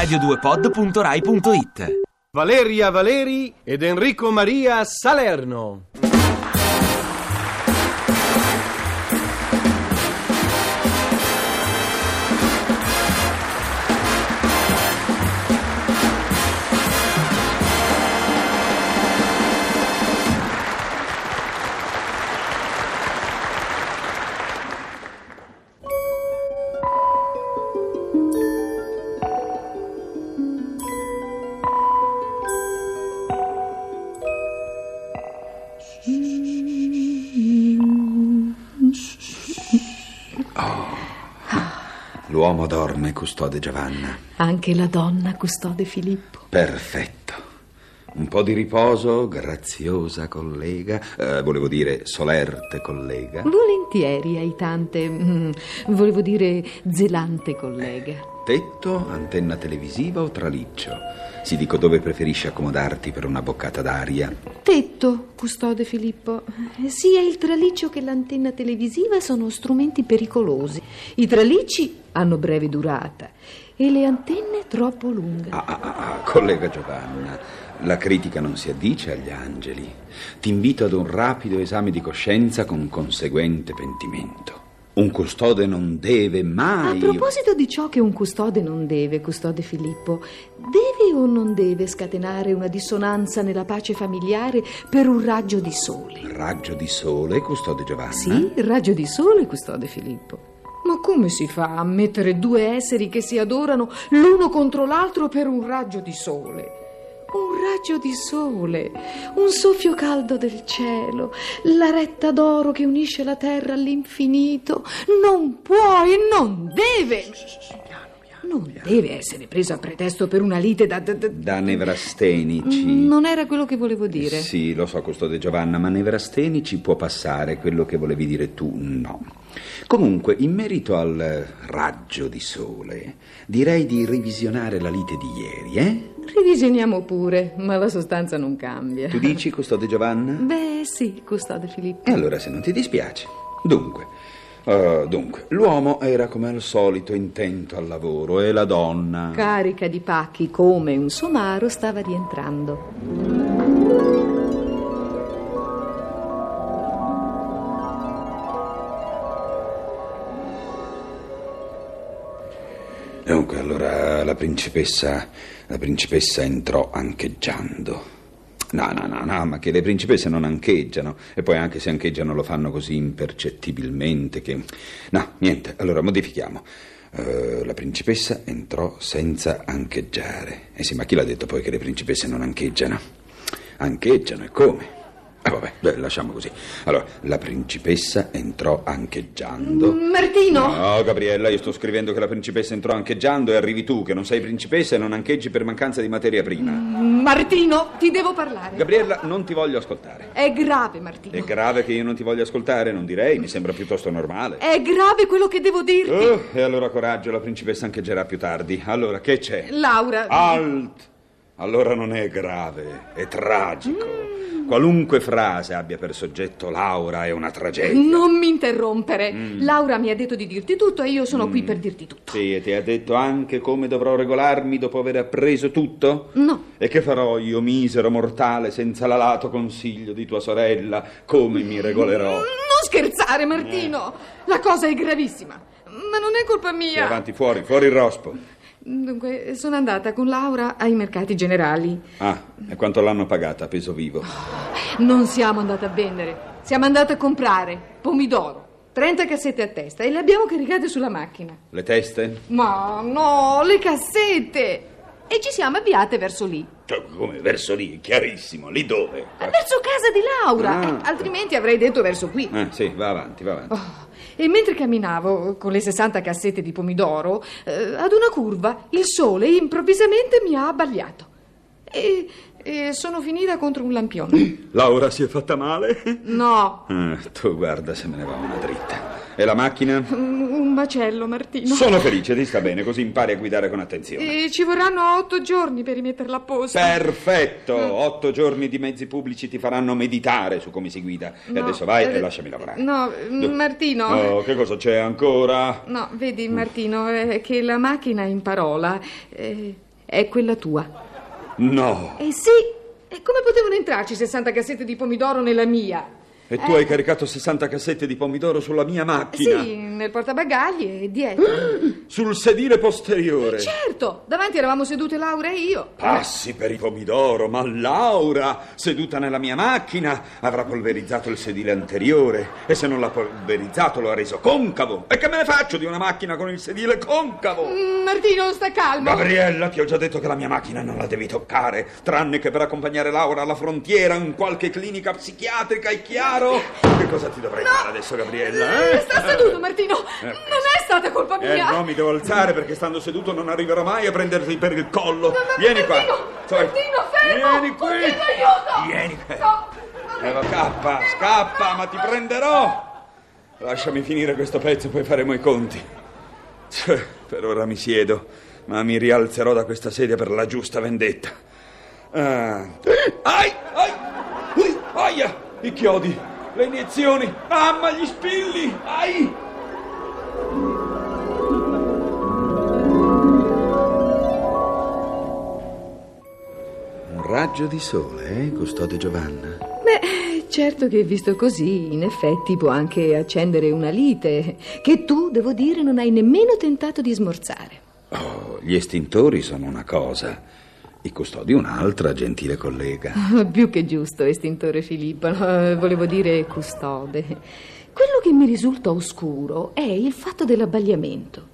radio2pod.rai.it Valeria Valeri ed Enrico Maria Salerno. L'uomo dorme, custode Giovanna. Anche la donna custode Filippo. Perfetto. Un po' di riposo, graziosa collega. Eh, volevo dire solerte collega. Volentieri hai tante, mm, volevo dire zelante collega. Tetto, antenna televisiva o traliccio? Si dico dove preferisci accomodarti per una boccata d'aria. Tetto, custode Filippo. Sia il traliccio che l'antenna televisiva sono strumenti pericolosi. I tralicci hanno breve durata e le antenne troppo lunghe. Ah, ah, ah, ah, collega Giovanna, la critica non si addice agli angeli. Ti invito ad un rapido esame di coscienza con conseguente pentimento. Un custode non deve A mai. proposito di ciò che un custode non deve, custode Filippo, deve o non deve scatenare una dissonanza nella pace familiare per un raggio di sole? Raggio di sole, custode Giovanna. Sì, raggio di sole, custode Filippo. Ma come si fa a mettere due esseri che si adorano l'uno contro l'altro per un raggio di sole? Un raggio di sole, un soffio caldo del cielo, la retta d'oro che unisce la terra all'infinito. Non può e non deve. Non deve essere preso a pretesto per una lite da. da- da- Da nevrastenici. Non era quello che volevo dire. Sì, lo so, custode Giovanna, ma nevrastenici può passare, quello che volevi dire tu no. Comunque, in merito al raggio di sole, direi di revisionare la lite di ieri, eh? Revisioniamo pure, ma la sostanza non cambia. Tu dici, custode Giovanna? Beh, sì, custode Filippo. E allora se non ti dispiace. Dunque, eh, dunque, l'uomo era come al solito intento al lavoro e la donna... Carica di pacchi come un somaro stava rientrando. La principessa, la principessa entrò ancheggiando. No, no, no, no, ma che le principesse non ancheggiano. E poi anche se ancheggiano lo fanno così impercettibilmente che... No, niente, allora modifichiamo. Eh, la principessa entrò senza ancheggiare. Eh sì, ma chi l'ha detto poi che le principesse non ancheggiano? Ancheggiano, e come? Eh vabbè, beh, lasciamo così. Allora, la principessa entrò ancheggiando. Martino! No, Gabriella, io sto scrivendo che la principessa entrò ancheggiando e arrivi tu, che non sei principessa e non ancheggi per mancanza di materia prima. Martino, ti devo parlare. Gabriella, non ti voglio ascoltare. È grave, Martino. È grave che io non ti voglia ascoltare? Non direi, mi sembra piuttosto normale. È grave quello che devo dirti. Oh, e allora coraggio, la principessa ancheggerà più tardi. Allora, che c'è? Laura. Alt! Allora non è grave, è tragico. Qualunque frase abbia per soggetto Laura è una tragedia. Non mi interrompere. Laura mi ha detto di dirti tutto e io sono qui per dirti tutto. Sì, e ti ha detto anche come dovrò regolarmi dopo aver appreso tutto? No. E che farò io, misero mortale, senza l'alato consiglio di tua sorella? Come mi regolerò? Non scherzare, Martino. La cosa è gravissima. Ma non è colpa Sì, mia. avanti, fuori, fuori il rospo. Dunque, sono andata con Laura ai mercati generali. Ah, e quanto l'hanno pagata a peso vivo? Non siamo andate a vendere, siamo andate a comprare pomidoro, 30 cassette a testa e le abbiamo caricate sulla macchina. Le teste? Ma no, le cassette! E ci siamo avviate verso lì. Cioè, come? Verso lì, chiarissimo. Lì dove? Verso casa di Laura, Ah. Eh, altrimenti avrei detto verso qui. Eh, sì, va avanti, va avanti. Oh, E mentre camminavo con le 60 cassette di pomidoro, eh, ad una curva il sole improvvisamente mi ha abbagliato. E, e sono finita contro un lampione. Laura si è fatta male? No, Eh, tu guarda se me ne va una dritta. E la macchina? un, un macello, Martino. Sono felice, ti sta bene, così impari a guidare con attenzione. E ci vorranno otto giorni per rimetterla a posto. Perfetto! Otto giorni di mezzi pubblici ti faranno meditare su come si guida. E No, adesso vai eh, e lasciami lavorare. No? Martino. Oh, che cosa c'è ancora? No, vedi Martino, è che la macchina in parola eh, è quella tua. No. Eh sì, e come potevano entrarci 60 cassette di pomidoro nella mia? E tu hai caricato 60 cassette di pomidoro sulla mia macchina? Sì, nel portabagagli e dietro. Sul sedile posteriore. certo, davanti eravamo sedute Laura e io. Passi per i pomidoro, ma Laura, seduta nella mia macchina, avrà polverizzato il sedile anteriore. E se non l'ha polverizzato, lo ha reso concavo. E che me ne faccio di una macchina con il sedile concavo? Mm, Martino, sta calmo. Gabriella, ti ho già detto che la mia macchina non la devi toccare, tranne che per accompagnare Laura alla frontiera in qualche clinica psichiatrica, è chiaro? Che cosa ti dovrei fare adesso, Gabriella? Eh? Sta seduto, Martino. Eh. Non è stata colpa Eh, mia. no, mi devo alzare perché stando seduto non arriverò mai a prenderti per il collo. Ma- Vieni qua. Martino, Cioè, Martino, fermo! Vieni qui. Ti chiedo aiuto! Vieni qui. No, Eh, ma scappa, scappa, ma ti prenderò. Lasciami finire questo pezzo e poi faremo i conti. Cioè, per ora mi siedo, ma mi rialzerò da questa sedia per la giusta vendetta. Ah. Ai, ai, ui, aia, i chiodi, le iniezioni, ah, ma gli spilli, ai. Un raggio di sole, eh, custode Giovanna? Beh, certo che visto così, in effetti può anche accendere una lite, che tu, devo dire, non hai nemmeno tentato di smorzare. Oh, gli estintori sono una cosa, i custodi un'altra, gentile collega. Più che giusto, estintore Filippo, volevo dire custode. Quello che mi risulta oscuro è il fatto dell'abbagliamento.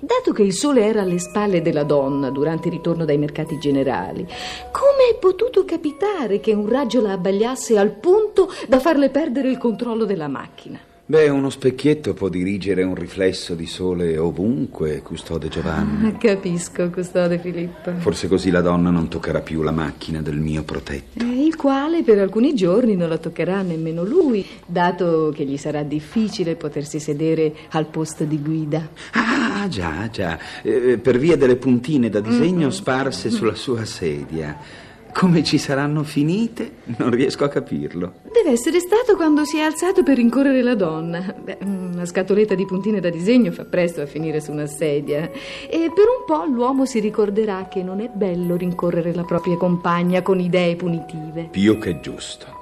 Dato che il sole era alle spalle della donna durante il ritorno dai mercati generali, come è potuto capitare che un raggio la abbagliasse al punto da farle perdere il controllo della macchina? Beh, uno specchietto può dirigere un riflesso di sole ovunque, custode Giovanna. Capisco, custode Filippo. Forse così la donna non toccherà più la macchina del mio protetto. Eh, Il quale per alcuni giorni non la toccherà nemmeno lui, dato che gli sarà difficile potersi sedere al posto di guida. Ah, già, già, eh, per via delle puntine da disegno sparse sulla sua sedia. Come ci saranno finite? Non riesco a capirlo. Deve essere stato quando si è alzato per rincorrere la donna. Beh, una scatoletta di puntine da disegno fa presto a finire su una sedia. E per un po' l'uomo si ricorderà che non è bello rincorrere la propria compagna con idee punitive. Più che giusto.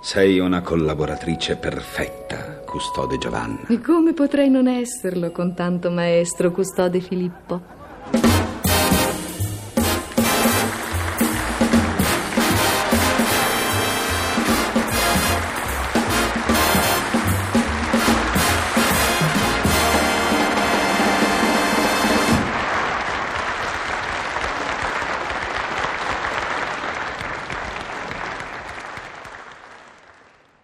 Sei una collaboratrice perfetta, custode Giovanna. E come potrei non esserlo con tanto maestro, custode Filippo?